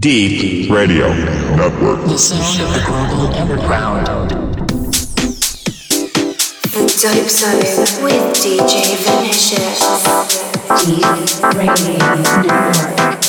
Deep Radio Network. The sound of the global underground. The Dope Zone with DJ Vinicious. Deep Radio Network.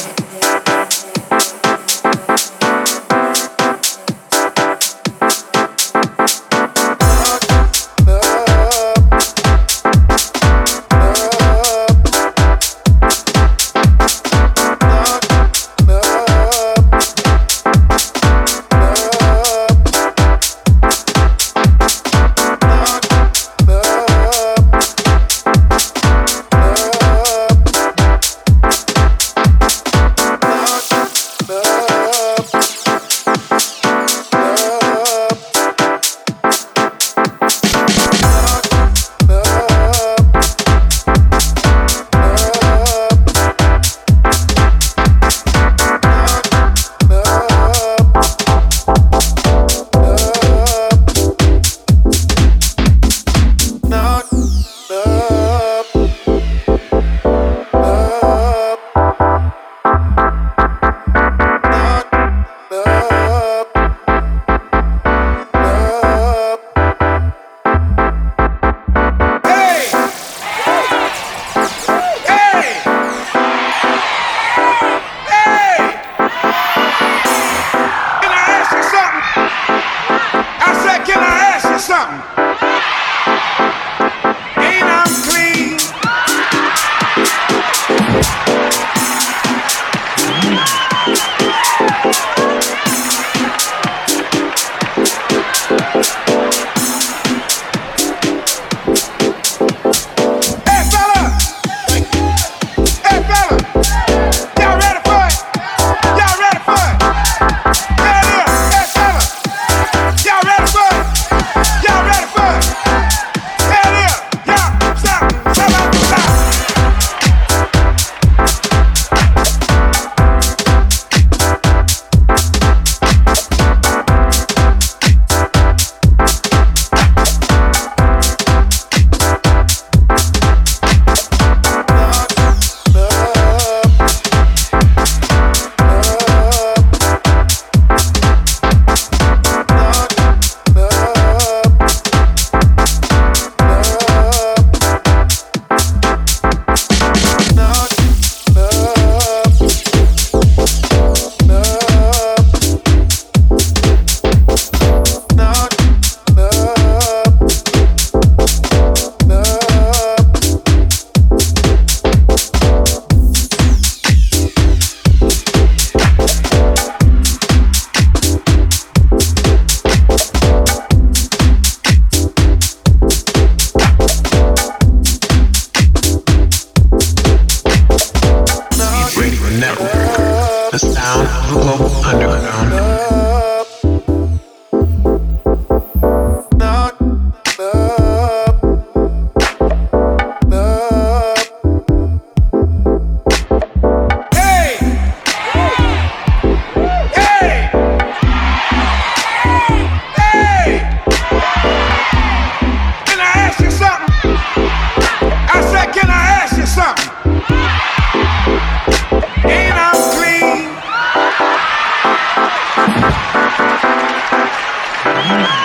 Yeah.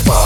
Party.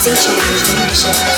DJ Mission.